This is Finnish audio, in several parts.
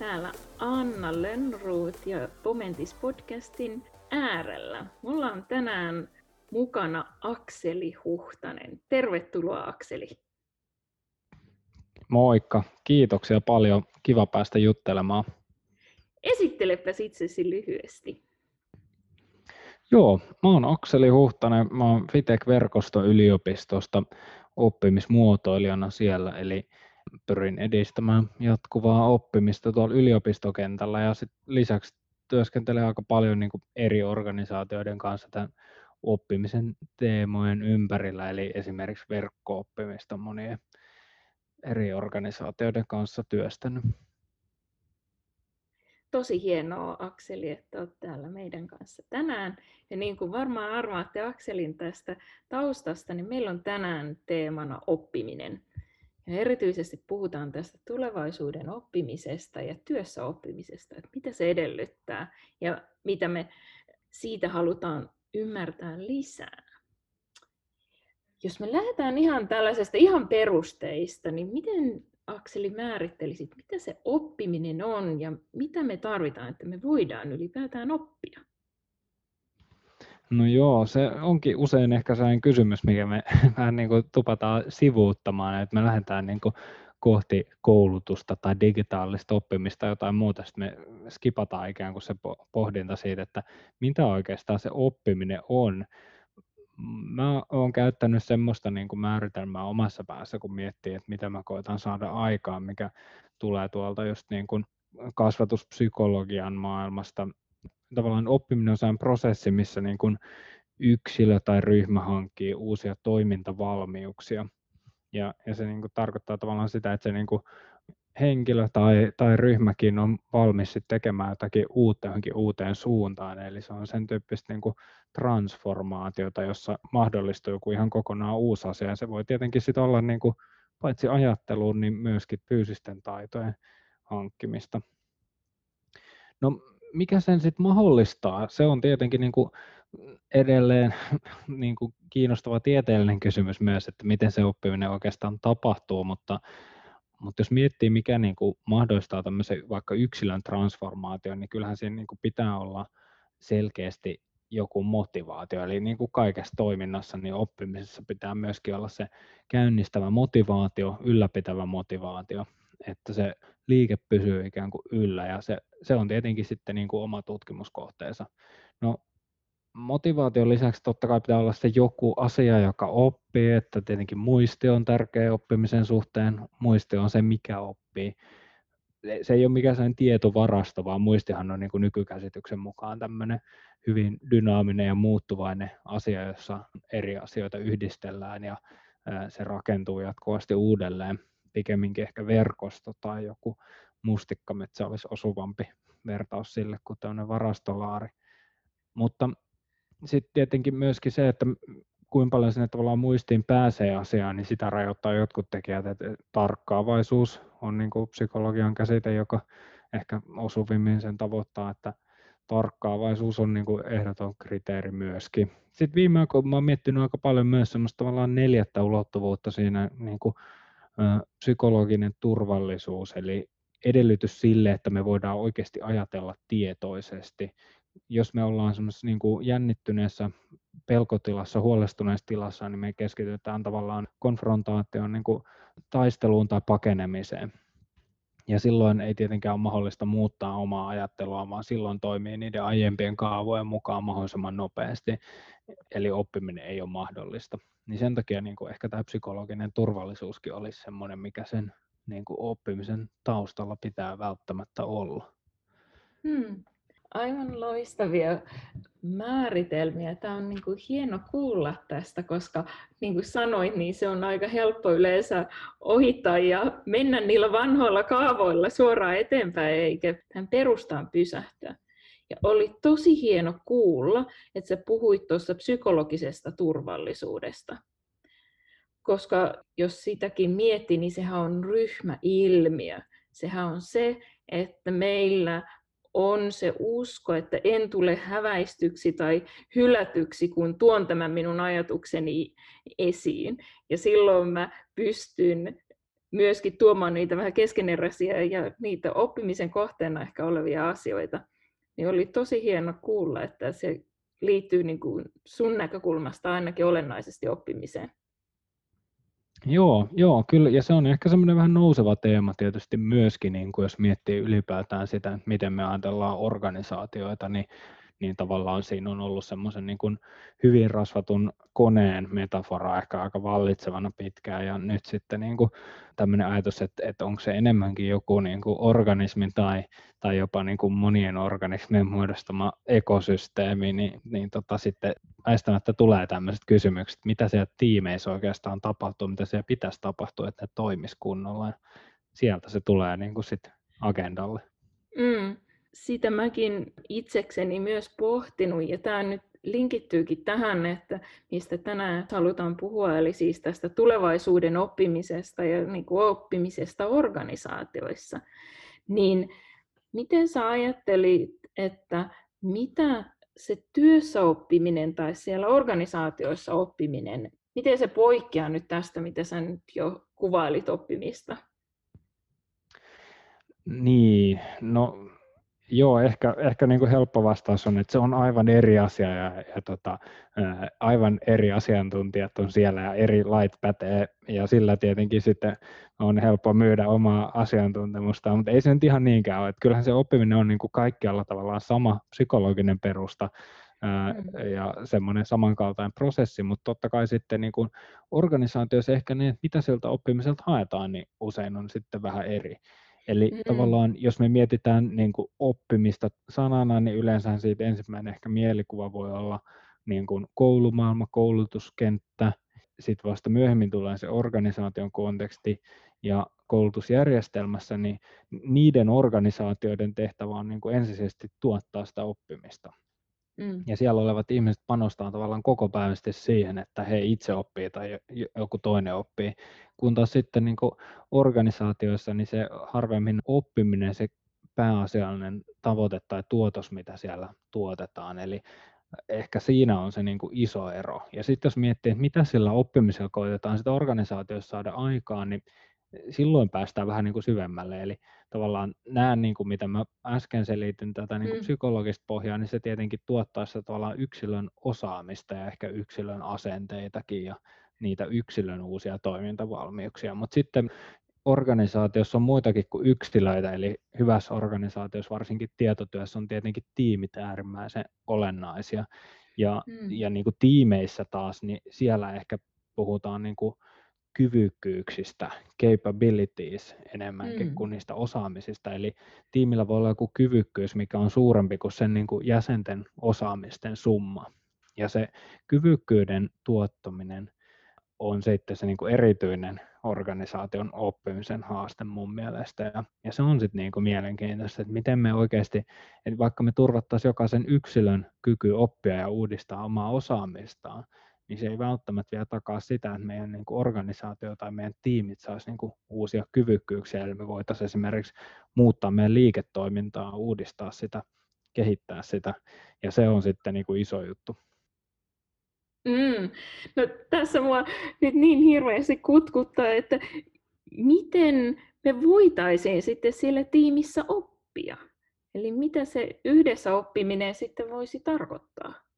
täällä Anna Lönnruut ja Momentis podcastin äärellä. Mulla on tänään mukana Akseli Huhtanen. Tervetuloa Akseli. Moikka, kiitoksia paljon. Kiva päästä juttelemaan. Esittelepäs itsesi lyhyesti. Joo, mä oon Akseli Huhtanen, mä oon Fitec-verkosto yliopistosta oppimismuotoilijana siellä, eli pyrin edistämään jatkuvaa oppimista tuolla yliopistokentällä ja sit lisäksi työskentelen aika paljon niin kuin eri organisaatioiden kanssa tämän oppimisen teemojen ympärillä, eli esimerkiksi verkko-oppimista monien eri organisaatioiden kanssa työstänyt. Tosi hienoa Akseli, että olet täällä meidän kanssa tänään. Ja niin kuin varmaan arvaatte Akselin tästä taustasta, niin meillä on tänään teemana oppiminen. Ja erityisesti puhutaan tästä tulevaisuuden oppimisesta ja työssä oppimisesta, että mitä se edellyttää ja mitä me siitä halutaan ymmärtää lisää. Jos me lähdetään ihan tällaisesta ihan perusteista, niin miten Akseli määrittelisit, mitä se oppiminen on ja mitä me tarvitaan, että me voidaan ylipäätään oppia? No joo, se onkin usein ehkä sellainen kysymys, mikä me vähän niin kuin tupataan sivuuttamaan, että me lähdetään niin kuin kohti koulutusta tai digitaalista oppimista tai jotain muuta, sitten me skipataan ikään kuin se pohdinta siitä, että mitä oikeastaan se oppiminen on. Mä oon käyttänyt semmoista niin kuin määritelmää omassa päässä, kun miettii, että mitä mä koitan saada aikaan, mikä tulee tuolta just niin kuin kasvatuspsykologian maailmasta, tavallaan oppiminen on sellainen prosessi, missä niin kuin yksilö tai ryhmä hankkii uusia toimintavalmiuksia. Ja, ja se niin kuin tarkoittaa tavallaan sitä, että se niin kuin henkilö tai, tai ryhmäkin on valmis tekemään jotakin uutta johonkin uuteen suuntaan. Eli se on sen tyyppistä niin kuin transformaatiota, jossa mahdollistuu joku ihan kokonaan uusi asia. Ja se voi tietenkin sitten olla niin kuin, paitsi ajatteluun, niin myöskin fyysisten taitojen hankkimista. No mikä sen sitten mahdollistaa? Se on tietenkin niin kuin edelleen niin kuin kiinnostava tieteellinen kysymys myös, että miten se oppiminen oikeastaan tapahtuu, mutta, mutta jos miettii, mikä niin kuin mahdollistaa tämmöisen vaikka yksilön transformaation, niin kyllähän siinä niin kuin pitää olla selkeästi joku motivaatio. Eli niin kuin kaikessa toiminnassa, niin oppimisessa pitää myöskin olla se käynnistävä motivaatio, ylläpitävä motivaatio, että se liike pysyy ikään kuin yllä ja se, se on tietenkin sitten niin kuin oma tutkimuskohteensa. No, motivaation lisäksi totta kai pitää olla se joku asia, joka oppii, että tietenkin muisti on tärkeä oppimisen suhteen, muisti on se, mikä oppii. Se ei ole mikään sellainen tietovarasto, vaan muistihan on niin kuin nykykäsityksen mukaan tämmöinen hyvin dynaaminen ja muuttuvainen asia, jossa eri asioita yhdistellään ja se rakentuu jatkuvasti uudelleen pikemminkin ehkä verkosto tai joku mustikkametsä olisi osuvampi vertaus sille kuin tämmöinen varastolaari. Mutta sitten tietenkin myöskin se, että kuinka paljon sinne tavallaan muistiin pääsee asiaan, niin sitä rajoittaa jotkut tekijät. Että tarkkaavaisuus on niin kuin psykologian käsite, joka ehkä osuvimmin sen tavoittaa, että tarkkaavaisuus on niin kuin ehdoton kriteeri myöskin. Sitten viime aikoina oon miettinyt aika paljon myös semmoista tavallaan neljättä ulottuvuutta siinä niin kuin psykologinen turvallisuus, eli edellytys sille, että me voidaan oikeasti ajatella tietoisesti. Jos me ollaan semmoisessa niin kuin jännittyneessä pelkotilassa, huolestuneessa tilassa, niin me keskitytään tavallaan konfrontaatioon, niin kuin taisteluun tai pakenemiseen. Ja silloin ei tietenkään ole mahdollista muuttaa omaa ajattelua, vaan silloin toimii niiden aiempien kaavojen mukaan mahdollisimman nopeasti. Eli oppiminen ei ole mahdollista niin sen takia niin kuin ehkä tämä psykologinen turvallisuuskin olisi semmoinen, mikä sen niin kuin oppimisen taustalla pitää välttämättä olla. Hmm. Aivan loistavia määritelmiä. Tämä on niin kuin hieno kuulla tästä, koska niin kuin sanoit, niin se on aika helppo yleensä ohittaa ja mennä niillä vanhoilla kaavoilla suoraan eteenpäin, eikä tämän perustaan pysähtyä. Ja oli tosi hieno kuulla, että sä puhuit tuossa psykologisesta turvallisuudesta. Koska jos sitäkin miettii, niin sehän on ryhmäilmiö. Sehän on se, että meillä on se usko, että en tule häväistyksi tai hylätyksi, kun tuon tämän minun ajatukseni esiin. Ja silloin mä pystyn myöskin tuomaan niitä vähän keskeneräisiä ja niitä oppimisen kohteena ehkä olevia asioita, niin oli tosi hieno kuulla, että se liittyy niin kuin sun näkökulmasta ainakin olennaisesti oppimiseen. Joo, joo, kyllä, ja se on ehkä semmoinen vähän nouseva teema tietysti myöskin, niin kuin jos miettii ylipäätään sitä, miten me ajatellaan organisaatioita, niin niin tavallaan siinä on ollut semmoisen niin kuin hyvin rasvatun koneen metafora ehkä aika vallitsevana pitkään, ja nyt sitten niin kuin tämmöinen ajatus, että, että onko se enemmänkin joku niin kuin organismi tai, tai jopa niin kuin monien organismien muodostama ekosysteemi, niin, niin tota sitten väistämättä tulee tämmöiset kysymykset, mitä siellä tiimeissä oikeastaan tapahtuu, mitä siellä pitäisi tapahtua, että ne toimisi kunnolla. Sieltä se tulee niin kuin sit agendalle. Mm sitä mäkin itsekseni myös pohtinut, ja tämä nyt linkittyykin tähän, että mistä tänään halutaan puhua, eli siis tästä tulevaisuuden oppimisesta ja niin kuin oppimisesta organisaatioissa. Niin miten sä ajattelit, että mitä se työssä oppiminen tai siellä organisaatioissa oppiminen, miten se poikkeaa nyt tästä, mitä sä nyt jo kuvailit oppimista? Niin, no Joo, ehkä, ehkä niin kuin helppo vastaus on, että se on aivan eri asia ja, ja tota, aivan eri asiantuntijat on siellä ja eri lait pätee ja sillä tietenkin sitten on helppo myydä omaa asiantuntemusta, mutta ei se nyt ihan niinkään ole. Että kyllähän se oppiminen on niin kuin kaikkialla tavallaan sama psykologinen perusta mm. ja semmoinen samankaltainen prosessi, mutta totta kai sitten niin kuin organisaatioissa ehkä niin, että mitä sieltä oppimiselta haetaan, niin usein on sitten vähän eri. Eli mm. tavallaan, jos me mietitään niin kuin oppimista sanana, niin yleensä siitä ensimmäinen ehkä mielikuva voi olla niin kuin koulumaailma, koulutuskenttä, sitten vasta myöhemmin tulee se organisaation konteksti, ja koulutusjärjestelmässä, niin niiden organisaatioiden tehtävä on niin kuin ensisijaisesti tuottaa sitä oppimista. Mm. Ja siellä olevat ihmiset panostaa tavallaan koko päivästi siihen, että he itse oppii tai joku toinen oppii. Kun taas sitten niin organisaatioissa niin se harvemmin oppiminen se pääasiallinen tavoite tai tuotos, mitä siellä tuotetaan. Eli ehkä siinä on se niin kuin iso ero. Ja sitten jos miettii, että mitä sillä oppimisella koitetaan sitä organisaatiossa saada aikaan, niin silloin päästään vähän niin kuin syvemmälle. Eli tavallaan nämä, niin kuin mitä mä äsken selitin, tätä niin kuin mm. psykologista pohjaa, niin se tietenkin tuottaa sitä tavallaan yksilön osaamista ja ehkä yksilön asenteitakin ja niitä yksilön uusia toimintavalmiuksia. Mutta sitten organisaatiossa on muitakin kuin yksilöitä, eli hyvässä organisaatiossa, varsinkin tietotyössä, on tietenkin tiimit äärimmäisen olennaisia. Ja, mm. ja niin kuin tiimeissä taas, niin siellä ehkä puhutaan niin kuin kyvykkyyksistä, capabilities enemmänkin mm. kuin niistä osaamisista. Eli tiimillä voi olla joku kyvykkyys, mikä on suurempi kuin sen niin kuin jäsenten osaamisten summa. Ja se kyvykkyyden tuottaminen on sitten se niin kuin erityinen organisaation oppimisen haaste mun mielestä. Ja, ja se on sitten niin kuin mielenkiintoista, että miten me oikeasti, että vaikka me turvattaisiin jokaisen yksilön kyky oppia ja uudistaa omaa osaamistaan, niin se ei välttämättä vielä takaa sitä, että meidän niin kuin organisaatio tai meidän tiimit saisi niin kuin uusia kyvykkyyksiä, eli me voitaisiin esimerkiksi muuttaa meidän liiketoimintaa, uudistaa sitä, kehittää sitä, ja se on sitten niin kuin iso juttu. Mm. No, tässä mua nyt niin hirveästi kutkuttaa, että miten me voitaisiin sitten siellä tiimissä oppia? Eli mitä se yhdessä oppiminen sitten voisi tarkoittaa?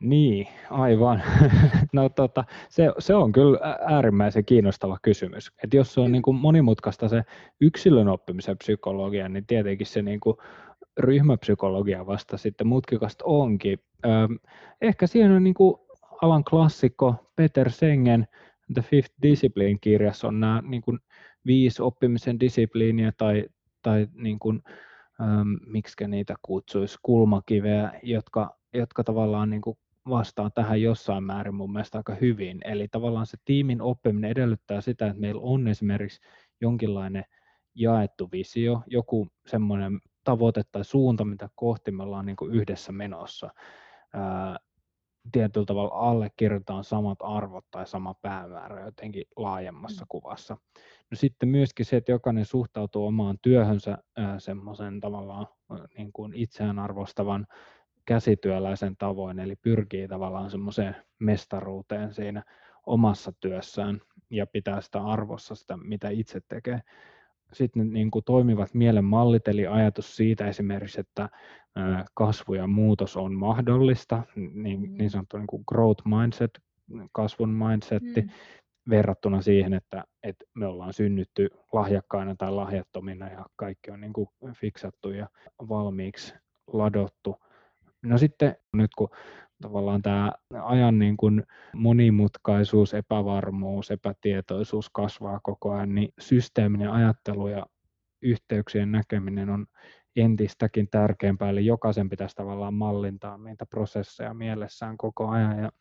Niin, aivan. No, tota, se, se on kyllä äärimmäisen kiinnostava kysymys. Et jos se on niin kuin monimutkaista se yksilön oppimisen psykologia, niin tietenkin se niin kuin ryhmäpsykologia vasta sitten mutkikasta onkin. ehkä siinä on niin kuin alan klassikko Peter Sengen The Fifth Discipline-kirjassa on nämä niin kuin viisi oppimisen disipliiniä tai, tai niin kuin, ähm, miksi niitä kutsuisi, kulmakiveä, jotka, jotka tavallaan niin kuin vastaa tähän jossain määrin mun mielestä aika hyvin. Eli tavallaan se tiimin oppiminen edellyttää sitä, että meillä on esimerkiksi jonkinlainen jaettu visio, joku semmoinen tavoite tai suunta, mitä kohti me ollaan niin yhdessä menossa. Ää, tietyllä tavalla allekirjoitetaan samat arvot tai sama päämäärä jotenkin laajemmassa mm. kuvassa. No sitten myöskin se, että jokainen suhtautuu omaan työhönsä semmoisen tavallaan niin kuin itseään arvostavan käsityöläisen tavoin, eli pyrkii tavallaan semmoiseen mestaruuteen siinä omassa työssään ja pitää sitä arvossa sitä, mitä itse tekee. Sitten niin kuin toimivat mielen mallit, eli ajatus siitä esimerkiksi, että kasvu ja muutos on mahdollista, niin, mm. niin sanottu niin kuin growth mindset, kasvun mindsetti, mm. verrattuna siihen, että, että me ollaan synnytty lahjakkaina tai lahjattomina ja kaikki on niin kuin fiksattu ja valmiiksi ladottu. No sitten nyt kun tavallaan tämä ajan niin kuin monimutkaisuus, epävarmuus, epätietoisuus kasvaa koko ajan, niin systeeminen ajattelu ja yhteyksien näkeminen on entistäkin tärkeämpää, eli jokaisen pitäisi tavallaan mallintaa niitä prosesseja mielessään koko ajan, ja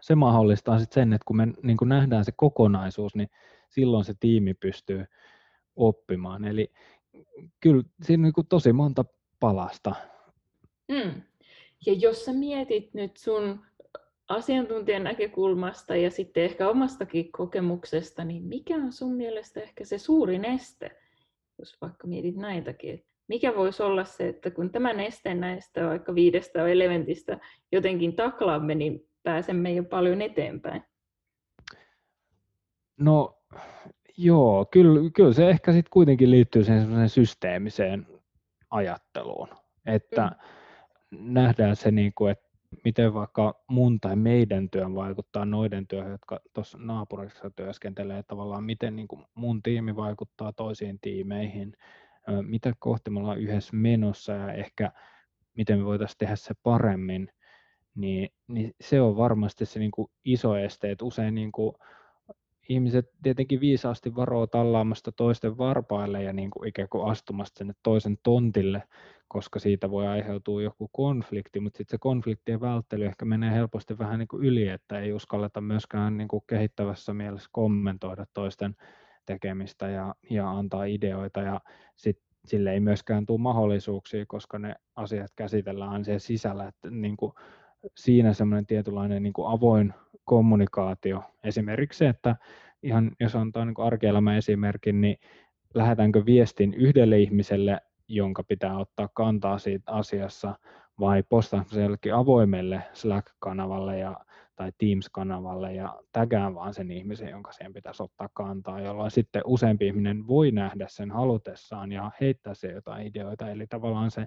se mahdollistaa sitten sen, että kun me niin kun nähdään se kokonaisuus, niin silloin se tiimi pystyy oppimaan, eli kyllä siinä on niin tosi monta palasta. Mm. Ja jos sä mietit nyt sun asiantuntijan näkökulmasta ja sitten ehkä omastakin kokemuksesta, niin mikä on sun mielestä ehkä se suurin este, jos vaikka mietit näitäkin, mikä voisi olla se, että kun tämän esteen näistä vaikka viidestä elementistä jotenkin taklaamme, niin pääsemme jo paljon eteenpäin? No joo, kyllä, kyllä se ehkä sitten kuitenkin liittyy siihen systeemiseen ajatteluun, että mm nähdään se, niin kuin, että miten vaikka mun tai meidän työn vaikuttaa noiden työhön, jotka tuossa naapurissa työskentelee, tavallaan miten niin kuin mun tiimi vaikuttaa toisiin tiimeihin, mitä kohti me ollaan yhdessä menossa ja ehkä miten me voitaisiin tehdä se paremmin, niin, niin se on varmasti se niin kuin iso este, että usein niin kuin ihmiset tietenkin viisaasti varoo tallaamasta toisten varpaille ja niin kuin ikään kuin astumasta sinne toisen tontille, koska siitä voi aiheutua joku konflikti, mutta sitten se konfliktien välttely ehkä menee helposti vähän niin kuin yli, että ei uskalleta myöskään niin kuin kehittävässä mielessä kommentoida toisten tekemistä ja, ja antaa ideoita. Ja sitten sille ei myöskään tule mahdollisuuksia, koska ne asiat käsitellään siellä sisällä, että niin kuin siinä semmoinen tietynlainen niin kuin avoin kommunikaatio, esimerkiksi se, että ihan jos antaa niin arkielämän esimerkin, niin lähetäänkö viestin yhdelle ihmiselle jonka pitää ottaa kantaa siitä asiassa, vai postaanko se jollekin avoimelle Slack-kanavalle ja, tai Teams-kanavalle ja tägään vaan sen ihmisen, jonka siihen pitäisi ottaa kantaa, jolloin sitten useampi ihminen voi nähdä sen halutessaan ja heittää se jotain ideoita. Eli tavallaan se,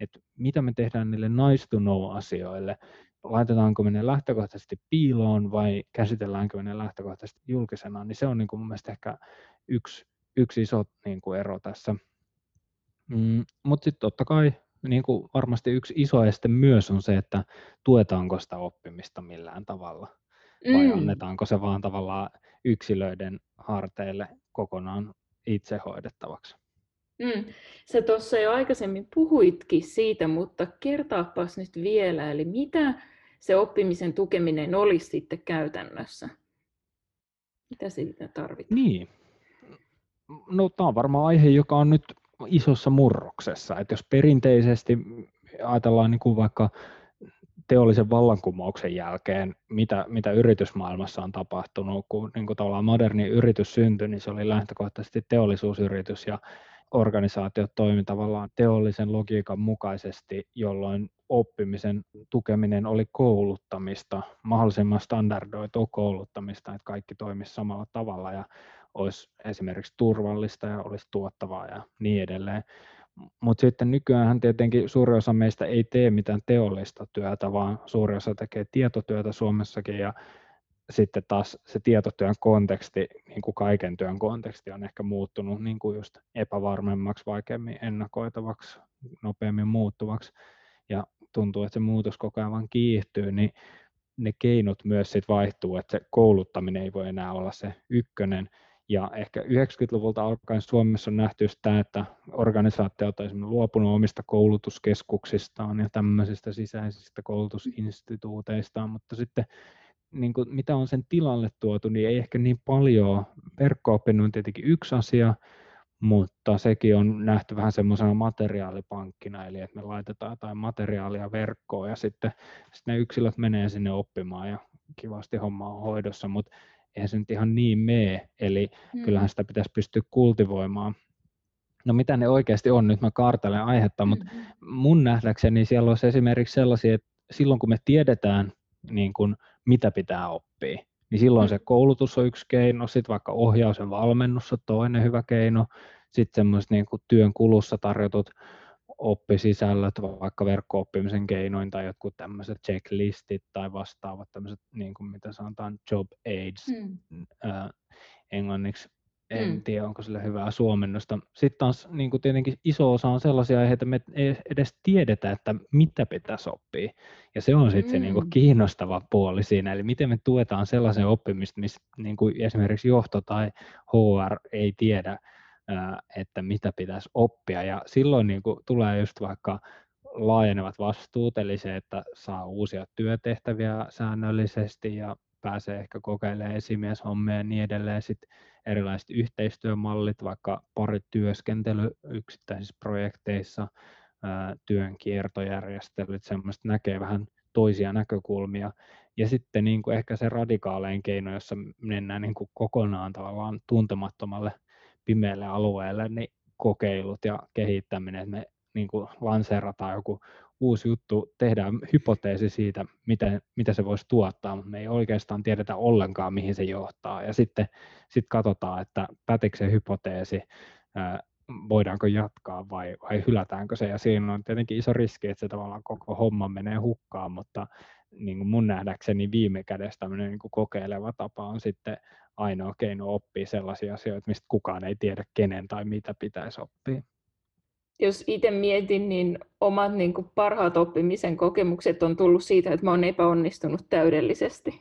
että mitä me tehdään niille nice to know asioille, laitetaanko me ne lähtökohtaisesti piiloon vai käsitelläänkö me ne lähtökohtaisesti julkisena, niin se on niin kuin mun mielestä ehkä yksi, yksi iso niin kuin ero tässä Mm, Mutta sitten totta kai niin kuin varmasti yksi iso este myös on se, että tuetaanko sitä oppimista millään tavalla vai mm. annetaanko se vaan tavallaan yksilöiden harteille kokonaan itse hoidettavaksi. Mm. Sä tuossa jo aikaisemmin puhuitkin siitä, mutta kertaapas nyt vielä, eli mitä se oppimisen tukeminen olisi sitten käytännössä? Mitä siitä tarvitaan? Niin. No tämä on varmaan aihe, joka on nyt isossa murroksessa. Että jos perinteisesti ajatellaan niin kuin vaikka teollisen vallankumouksen jälkeen, mitä, mitä yritysmaailmassa on tapahtunut, kun niin kuin tavallaan moderni yritys syntyi, niin se oli lähtökohtaisesti teollisuusyritys ja organisaatiot toimi tavallaan teollisen logiikan mukaisesti, jolloin oppimisen tukeminen oli kouluttamista, mahdollisimman standardoitua kouluttamista, että kaikki toimisi samalla tavalla ja olisi esimerkiksi turvallista ja olisi tuottavaa ja niin edelleen. Mutta sitten nykyään tietenkin suuri osa meistä ei tee mitään teollista työtä, vaan suuri osa tekee tietotyötä Suomessakin ja sitten taas se tietotyön konteksti, niin kuin kaiken työn konteksti on ehkä muuttunut niin kuin just epävarmemmaksi, vaikeammin ennakoitavaksi, nopeammin muuttuvaksi ja tuntuu, että se muutos koko ajan vaan kiihtyy, niin ne keinot myös sit vaihtuu, että se kouluttaminen ei voi enää olla se ykkönen, ja ehkä 90-luvulta alkaen Suomessa on nähty sitä, että organisaatiot on luopunut omista koulutuskeskuksistaan ja tämmöisistä sisäisistä koulutusinstituuteistaan, mutta sitten niin kuin, mitä on sen tilalle tuotu, niin ei ehkä niin paljon. verkko on tietenkin yksi asia, mutta sekin on nähty vähän semmoisena materiaalipankkina, eli että me laitetaan jotain materiaalia verkkoon ja sitten, sitten ne yksilöt menee sinne oppimaan ja kivasti homma on hoidossa, mutta eihän se nyt ihan niin mee, eli hmm. kyllähän sitä pitäisi pystyä kultivoimaan. No mitä ne oikeasti on, nyt mä kaartelen aihetta, mutta hmm. mun nähdäkseni siellä olisi esimerkiksi sellaisia, että silloin kun me tiedetään, niin kun, mitä pitää oppia, niin silloin mm. se koulutus on yksi keino, sitten vaikka ohjaus ja valmennus on toinen hyvä keino, sitten semmoiset niin työn kulussa tarjotut oppisisällöt, vaikka verkko-oppimisen keinoin tai jotkut tämmöiset checklistit tai vastaavat tämmöiset, niin kuin mitä sanotaan, job aids mm. ää, englanniksi. En mm. tiedä, onko sille hyvää suomennosta. Sitten taas niin kuin tietenkin iso osa on sellaisia aiheita, me ei edes tiedetä, että mitä pitäisi oppia. Ja se on sitten mm. se niin kuin kiinnostava puoli siinä, eli miten me tuetaan sellaisen oppimista, missä niin kuin esimerkiksi johto tai HR ei tiedä, että mitä pitäisi oppia. Ja silloin niin kuin tulee just vaikka laajenevat vastuut, eli se, että saa uusia työtehtäviä säännöllisesti ja pääsee ehkä kokeilemaan esimieshommia ja niin edelleen. Sitten erilaiset yhteistyömallit, vaikka parityöskentely yksittäisissä projekteissa, työn kiertojärjestelyt, semmoista näkee vähän toisia näkökulmia. Ja sitten niin kuin ehkä se radikaalein keino, jossa mennään niin kuin kokonaan tavallaan tuntemattomalle pimeälle alueelle, niin kokeilut ja kehittäminen, että me niin kuin lanseerataan joku uusi juttu, tehdään hypoteesi siitä, miten, mitä se voisi tuottaa, mutta me ei oikeastaan tiedetä ollenkaan, mihin se johtaa. Ja sitten sit katsotaan, että pätikö se hypoteesi, voidaanko jatkaa vai, vai hylätäänkö se. Ja siinä on tietenkin iso riski, että se tavallaan koko homma menee hukkaan, mutta niin kuin mun nähdäkseni viime kädessä tämmöinen niin kuin kokeileva tapa on sitten ainoa keino oppia sellaisia asioita, mistä kukaan ei tiedä kenen tai mitä pitäisi oppia. Jos itse mietin, niin omat niin kuin parhaat oppimisen kokemukset on tullut siitä, että mä olen epäonnistunut täydellisesti.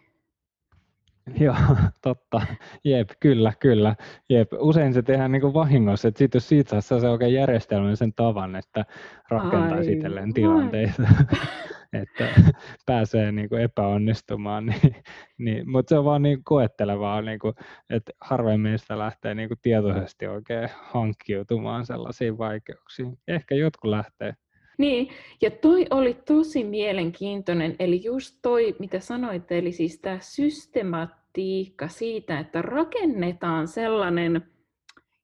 Joo, totta. Jep, kyllä, kyllä. Jep. Usein se tehdään niin kuin vahingossa, että sit jos siitä saa se oikein järjestelmällisen tavan, että rakentaa itselleen tilanteita. että pääsee niin kuin epäonnistumaan, niin, niin, mutta se on vaan niin koettelevaa, niin kuin, että harvemmin meistä lähtee niin kuin tietoisesti oikein hankkiutumaan sellaisiin vaikeuksiin. Ehkä jotkut lähtee. Niin, ja toi oli tosi mielenkiintoinen, eli just toi, mitä sanoit, eli siis tämä systematiikka siitä, että rakennetaan sellainen,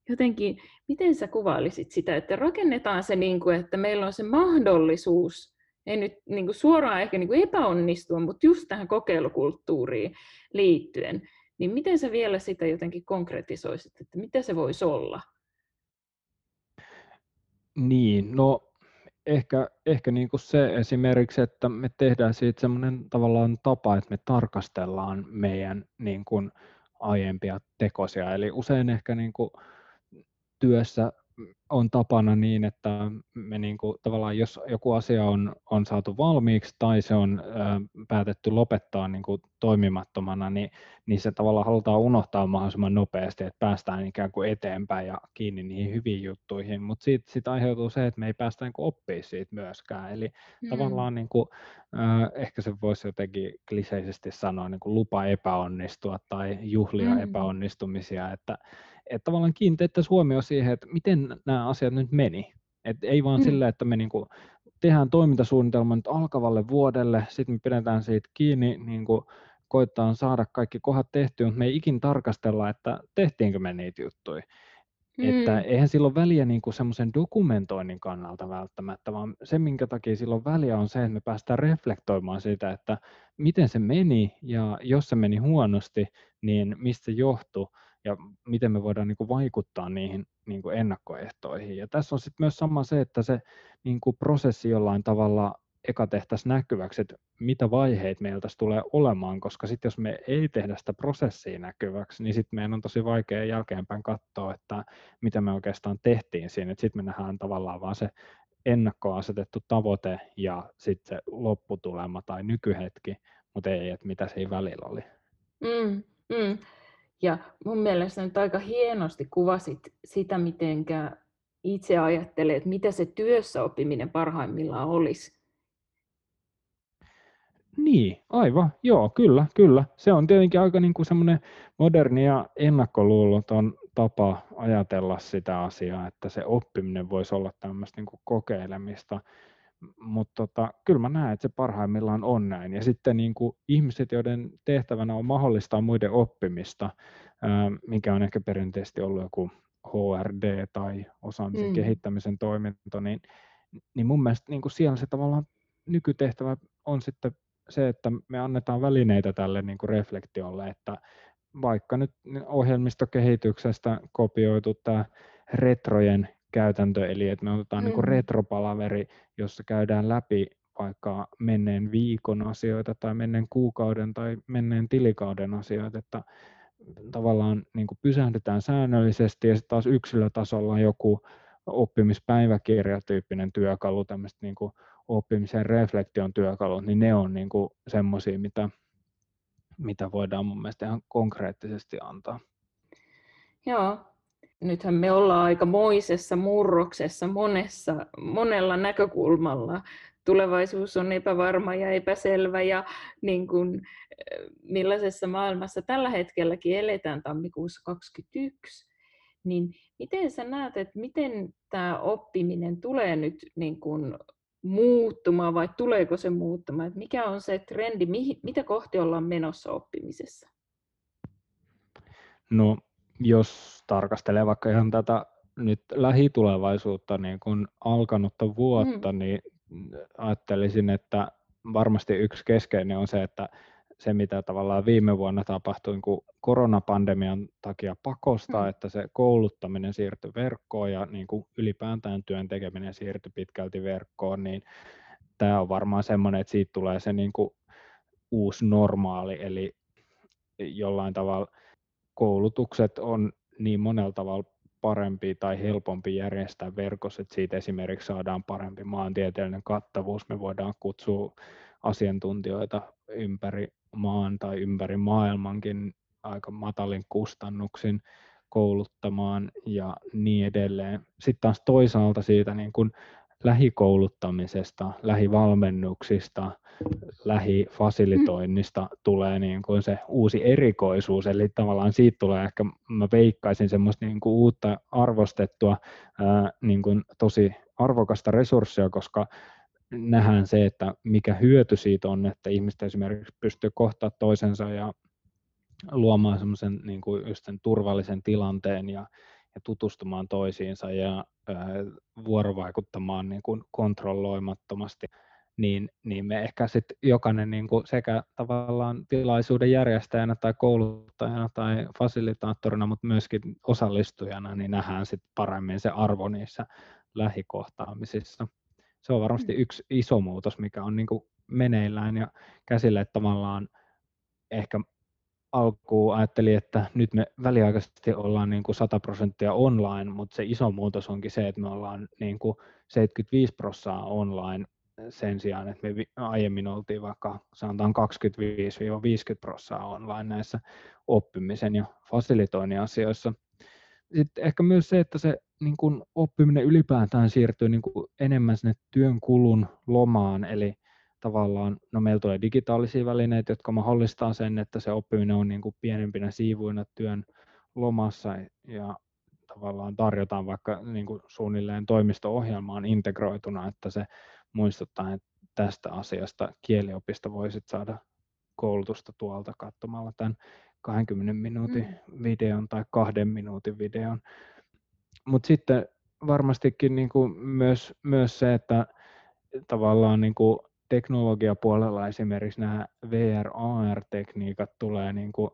jotenkin, miten sä kuvailisit sitä, että rakennetaan se, niin kuin, että meillä on se mahdollisuus ei nyt niin kuin suoraan ehkä niin kuin epäonnistua, mutta just tähän kokeilukulttuuriin liittyen, niin miten sä vielä sitä jotenkin konkretisoisit, että mitä se voisi olla? Niin, no ehkä, ehkä niin kuin se esimerkiksi, että me tehdään siitä semmoinen tavallaan tapa, että me tarkastellaan meidän niin kuin aiempia tekosia. Eli usein ehkä niin kuin työssä on tapana niin, että me niin kuin, tavallaan jos joku asia on, on saatu valmiiksi tai se on ö, päätetty lopettaa niin kuin toimimattomana, niin, niin se tavallaan halutaan unohtaa mahdollisimman nopeasti, että päästään ikään kuin eteenpäin ja kiinni niihin hyviin juttuihin, mutta siitä, siitä aiheutuu se, että me ei päästä niin oppia siitä myöskään, eli mm. tavallaan niin kuin, ö, ehkä se voisi jotenkin kliseisesti sanoa niin kuin lupa epäonnistua tai juhlia mm. epäonnistumisia, että että tavallaan kiinnitettäisiin huomioon siihen, että miten nämä asiat nyt meni. Et ei vaan mm. sillä, että me niinku tehdään toimintasuunnitelma nyt alkavalle vuodelle, sitten me pidetään siitä kiinni, niin kuin koittaa saada kaikki kohdat tehtyä, mutta me ei ikin tarkastella, että tehtiinkö me niitä juttuja. Mm. Että eihän silloin väliä niin kuin semmoisen dokumentoinnin kannalta välttämättä, vaan se, minkä takia silloin väliä on se, että me päästään reflektoimaan sitä, että miten se meni, ja jos se meni huonosti, niin mistä se johtui, ja miten me voidaan niin kuin vaikuttaa niihin niin kuin ennakkoehtoihin. Ja tässä on sitten myös sama se, että se niin kuin prosessi jollain tavalla eka tehtäisiin näkyväksi, että mitä vaiheita meiltä tulee olemaan, koska sitten jos me ei tehdä sitä prosessia näkyväksi, niin sitten meidän on tosi vaikea jälkeenpäin katsoa, että mitä me oikeastaan tehtiin siinä, sitten me nähdään tavallaan vaan se ennakkoasetettu tavoite ja sitten se lopputulema tai nykyhetki, mutta ei, että mitä siinä välillä oli. Mm, mm. Ja mun mielestä nyt aika hienosti kuvasit sitä, miten itse ajattelee, että mitä se työssä oppiminen parhaimmillaan olisi. Niin, aivan, joo, kyllä, kyllä. Se on tietenkin aika niin kuin semmoinen moderni ja ennakkoluuloton tapa ajatella sitä asiaa, että se oppiminen voisi olla tämmöistä niin kuin kokeilemista mutta tota, kyllä mä näen, että se parhaimmillaan on näin. Ja sitten niin kuin ihmiset, joiden tehtävänä on mahdollistaa muiden oppimista, ää, mikä on ehkä perinteisesti ollut joku HRD tai osaamisen mm. kehittämisen toiminto, niin, niin mun mielestä niin kuin siellä se tavallaan nykytehtävä on sitten se, että me annetaan välineitä tälle niin kuin reflektiolle, että vaikka nyt ohjelmistokehityksestä kopioitu tämä retrojen käytäntö, eli että me otetaan niinku mm. niin retropalaveri, jossa käydään läpi vaikka menneen viikon asioita tai menneen kuukauden tai menneen tilikauden asioita, että tavallaan niin kuin pysähdytään säännöllisesti ja sitten taas yksilötasolla joku oppimispäiväkirjatyyppinen työkalu, tämmöiset niin kuin oppimisen reflektion työkalut, niin ne on niin semmoisia, mitä, mitä voidaan mun mielestä ihan konkreettisesti antaa. Joo, nythän me ollaan aika moisessa murroksessa monessa, monella näkökulmalla. Tulevaisuus on epävarma ja epäselvä ja niin kuin, millaisessa maailmassa tällä hetkelläkin eletään tammikuussa 2021, niin miten sä näet, että miten tämä oppiminen tulee nyt niin kuin muuttumaan vai tuleeko se muuttumaan? Että mikä on se trendi, mitä kohti ollaan menossa oppimisessa? No jos tarkastelee vaikka ihan tätä nyt lähitulevaisuutta, niin kun alkanutta vuotta, mm. niin ajattelisin, että varmasti yksi keskeinen on se, että se mitä tavallaan viime vuonna tapahtui niin kuin koronapandemian takia pakosta, mm. että se kouluttaminen siirtyi verkkoon ja niin kuin ylipäätään työn tekeminen siirtyi pitkälti verkkoon, niin tämä on varmaan semmoinen, että siitä tulee se niin kuin uusi normaali, eli jollain tavalla koulutukset on niin monella tavalla parempi tai helpompi järjestää verkossa, että siitä esimerkiksi saadaan parempi maantieteellinen kattavuus. Me voidaan kutsua asiantuntijoita ympäri maan tai ympäri maailmankin aika matalin kustannuksin kouluttamaan ja niin edelleen. Sitten taas toisaalta siitä niin kuin lähikouluttamisesta, lähivalmennuksista, lähifasilitoinnista tulee niin kuin se uusi erikoisuus, eli tavallaan siitä tulee ehkä, mä veikkaisin semmoista niin kuin uutta arvostettua, ää, niin kuin tosi arvokasta resurssia, koska nähdään se, että mikä hyöty siitä on, että ihmiset esimerkiksi pystyy kohtaa toisensa ja luomaan semmoisen niin kuin turvallisen tilanteen ja, ja tutustumaan toisiinsa ja vuorovaikuttamaan niin kuin kontrolloimattomasti, niin, niin me ehkä sitten jokainen niin kuin sekä tavallaan tilaisuuden järjestäjänä tai kouluttajana tai fasilitaattorina, mutta myöskin osallistujana, niin nähdään sitten paremmin se arvo niissä lähikohtaamisissa. Se on varmasti mm. yksi iso muutos, mikä on niin kuin meneillään ja käsille, että tavallaan ehkä alkuun ajattelin, että nyt me väliaikaisesti ollaan niin kuin 100 prosenttia online, mutta se iso muutos onkin se, että me ollaan niin kuin 75 prosenttia online sen sijaan, että me aiemmin oltiin vaikka sanotaan 25-50 prosenttia online näissä oppimisen ja fasilitoinnin asioissa. Sitten ehkä myös se, että se niin kuin oppiminen ylipäätään siirtyy niin kuin enemmän sinne työn kulun lomaan, eli tavallaan, no meillä tulee digitaalisia välineitä, jotka mahdollistaa sen, että se oppiminen on niin kuin pienempinä siivuina työn lomassa ja tavallaan tarjotaan vaikka niin kuin suunnilleen toimisto-ohjelmaan integroituna, että se muistuttaa, että tästä asiasta kieliopista voisit saada koulutusta tuolta katsomalla tämän 20 minuutin mm. videon tai kahden minuutin videon. Mutta sitten varmastikin niin kuin myös, myös se, että tavallaan niin kuin teknologiapuolella esimerkiksi nämä VR-AR-tekniikat tulee, niin kuin,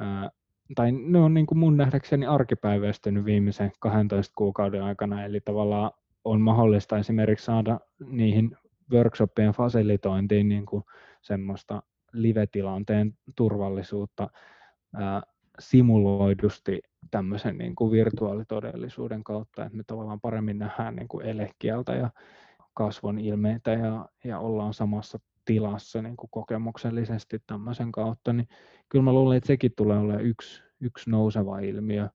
ää, tai ne on niin kuin mun nähdäkseni arkipäiväistynyt viimeisen 12 kuukauden aikana, eli tavallaan on mahdollista esimerkiksi saada niihin workshopien fasilitointiin niin kuin semmoista live-tilanteen turvallisuutta ää, simuloidusti tämmöisen niin kuin virtuaalitodellisuuden kautta, että me tavallaan paremmin nähdään niin kuin elekieltä ja kasvon ilmeitä ja, ja ollaan samassa tilassa niin kuin kokemuksellisesti tämmöisen kautta, niin kyllä mä luulen, että sekin tulee olemaan yksi, yksi nouseva ilmiö.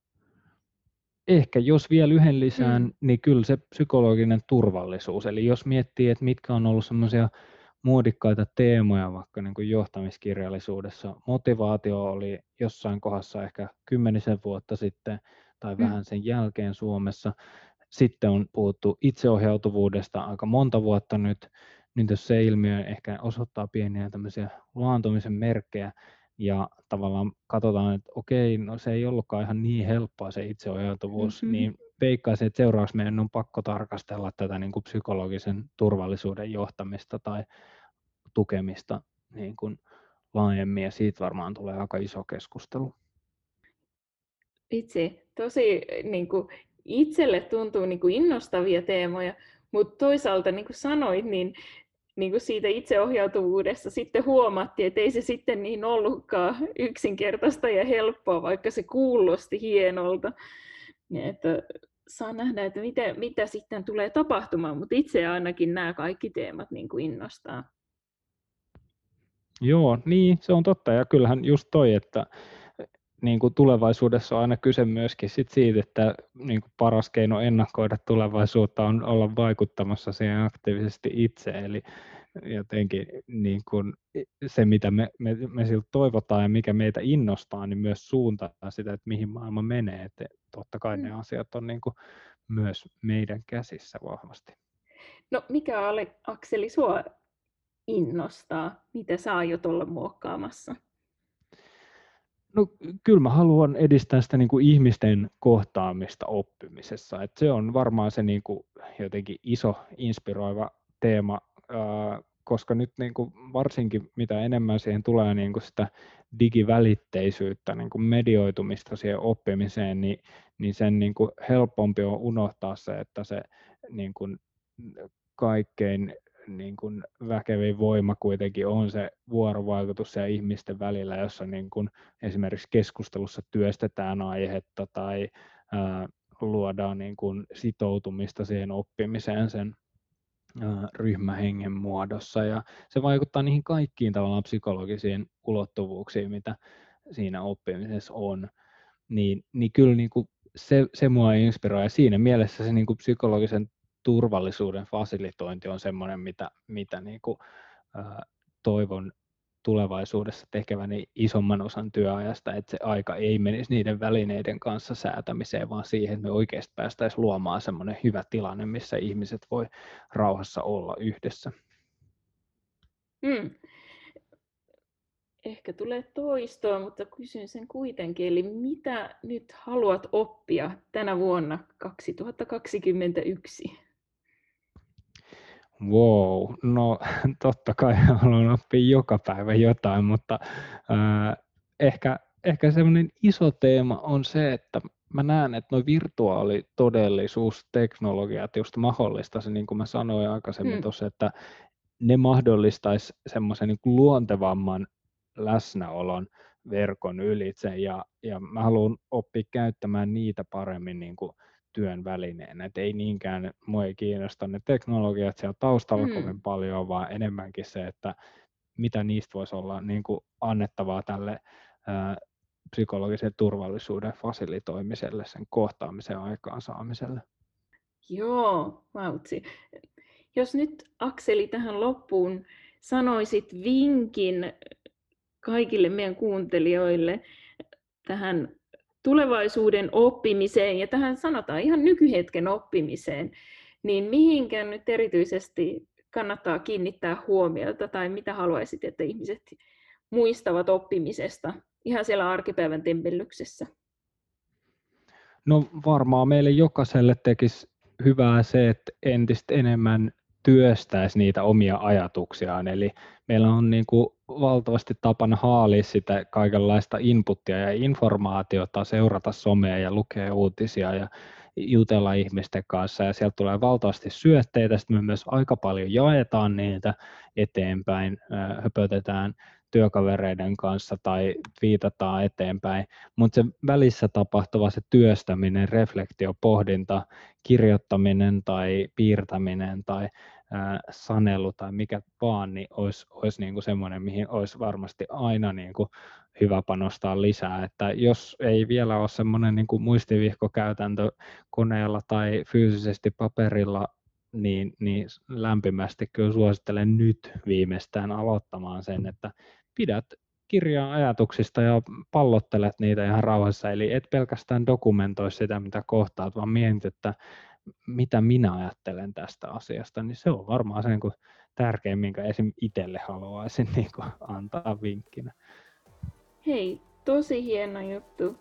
Ehkä jos vielä yhden lisään, mm. niin kyllä se psykologinen turvallisuus. Eli jos miettii, että mitkä on ollut semmoisia muodikkaita teemoja vaikka niin kuin johtamiskirjallisuudessa. Motivaatio oli jossain kohdassa ehkä kymmenisen vuotta sitten tai mm. vähän sen jälkeen Suomessa. Sitten on puhuttu itseohjautuvuudesta aika monta vuotta nyt. Nyt jos se ilmiö ehkä osoittaa pieniä tämmöisiä laantumisen merkkejä ja tavallaan katsotaan, että okei, no se ei ollutkaan ihan niin helppoa se itseohjautuvuus, mm-hmm. niin veikkaisin, että seuraavaksi meidän on pakko tarkastella tätä niin kuin psykologisen turvallisuuden johtamista tai tukemista niin kuin laajemmin ja siitä varmaan tulee aika iso keskustelu. Itse tosi niin kuin, itselle tuntuu niin kuin innostavia teemoja, mutta toisaalta niin kuin sanoit, niin, niin kuin siitä itseohjautuvuudessa sitten huomattiin, että ei se sitten niin ollutkaan yksinkertaista ja helppoa, vaikka se kuulosti hienolta. Että saa nähdä, että mitä, mitä sitten tulee tapahtumaan, mutta itse ainakin nämä kaikki teemat niin kuin innostaa. Joo, niin se on totta ja kyllähän just toi, että niin kuin tulevaisuudessa on aina kyse myöskin sit siitä, että niin kuin paras keino ennakoida tulevaisuutta on olla vaikuttamassa siihen aktiivisesti itse, eli jotenkin niin kuin se, mitä me, me, me siltä toivotaan ja mikä meitä innostaa, niin myös suuntaa sitä, että mihin maailma menee. Että totta kai mm. ne asiat on niin kuin myös meidän käsissä vahvasti. No mikä Akseli sua innostaa? Mitä sä aiot olla muokkaamassa? No kyllä mä haluan edistää sitä niin kuin ihmisten kohtaamista oppimisessa. Et se on varmaan se niin kuin jotenkin iso inspiroiva teema, koska nyt niin kuin varsinkin mitä enemmän siihen tulee niin kuin sitä digivälitteisyyttä, niin kuin medioitumista siihen oppimiseen, niin, niin sen niin kuin helpompi on unohtaa se, että se niin kuin kaikkein niin kuin väkevin voima kuitenkin on se vuorovaikutus ja ihmisten välillä, jossa niin kuin esimerkiksi keskustelussa työstetään aihetta tai ää, luodaan niin kuin sitoutumista siihen oppimiseen sen ää, ryhmähengen muodossa. Ja se vaikuttaa niihin kaikkiin tavallaan psykologisiin ulottuvuuksiin, mitä siinä oppimisessa on. Niin, niin kyllä niin kuin se, se mua inspiroi ja siinä mielessä se niin kuin psykologisen turvallisuuden fasilitointi on semmoinen, mitä, mitä niin kuin, ää, toivon tulevaisuudessa tekeväni isomman osan työajasta, että se aika ei menisi niiden välineiden kanssa säätämiseen, vaan siihen, että me oikeasti päästäisiin luomaan semmoinen hyvä tilanne, missä ihmiset voi rauhassa olla yhdessä. Hmm. Ehkä tulee toistoa, mutta kysyn sen kuitenkin. Eli mitä nyt haluat oppia tänä vuonna 2021? Wow, no totta kai haluan oppia joka päivä jotain, mutta äh, ehkä, ehkä semmoinen iso teema on se, että mä näen, että nuo virtuaalitodellisuusteknologiat just mahdollista se, niin kuin mä sanoin aikaisemmin hmm. tuossa, että ne mahdollistaisi semmoisen niin luontevamman läsnäolon verkon ylitse ja, ja mä haluan oppia käyttämään niitä paremmin niin kuin työn välineenä. Et ei niinkään, mua ei kiinnosta ne teknologiat siellä taustalla mm. kovin paljon, vaan enemmänkin se, että mitä niistä voisi olla niin kuin annettavaa tälle ää, psykologisen turvallisuuden fasilitoimiselle, sen kohtaamisen aikaansaamiselle. Joo, vautsi. Jos nyt Akseli tähän loppuun sanoisit vinkin kaikille meidän kuuntelijoille tähän tulevaisuuden oppimiseen ja tähän sanotaan ihan nykyhetken oppimiseen, niin mihinkä nyt erityisesti kannattaa kiinnittää huomiota tai mitä haluaisit, että ihmiset muistavat oppimisesta ihan siellä arkipäivän tempellyksessä? No varmaan meille jokaiselle tekisi hyvää se, että entistä enemmän työstäisi niitä omia ajatuksiaan. Eli meillä on niin kuin valtavasti tapana haalia sitä kaikenlaista inputtia ja informaatiota, seurata somea ja lukea uutisia ja jutella ihmisten kanssa. Ja sieltä tulee valtavasti syötteitä, sitten me myös aika paljon jaetaan niitä eteenpäin, höpötetään työkavereiden kanssa tai viitataan eteenpäin, mutta se välissä tapahtuva se työstäminen, reflektio, pohdinta, kirjoittaminen tai piirtäminen tai sanelu tai mikä vaan, niin olisi, olisi niin kuin semmoinen, mihin olisi varmasti aina niin kuin hyvä panostaa lisää. Että jos ei vielä ole semmoinen niin kuin muistivihkokäytäntö koneella tai fyysisesti paperilla, niin, niin lämpimästi kyllä suosittelen nyt viimeistään aloittamaan sen, että pidät kirjaa ajatuksista ja pallottelet niitä ihan rauhassa. Eli et pelkästään dokumentoi sitä, mitä kohtaat, vaan mietit, että mitä minä ajattelen tästä asiasta, niin se on varmaan se niin tärkein, minkä esim. itselle haluaisin niin kuin antaa vinkkinä. Hei, tosi hieno juttu.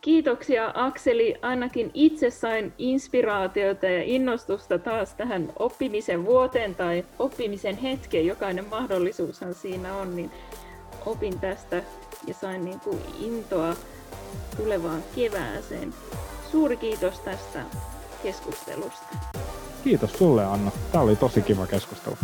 Kiitoksia Akseli. Ainakin itse sain inspiraatiota ja innostusta taas tähän oppimisen vuoteen tai oppimisen hetkeen. Jokainen mahdollisuushan siinä on, niin opin tästä ja sain niin kuin intoa tulevaan kevääseen. Suuri kiitos tästä keskustelusta. Kiitos sulle Anna. Tämä oli tosi kiva keskustelu.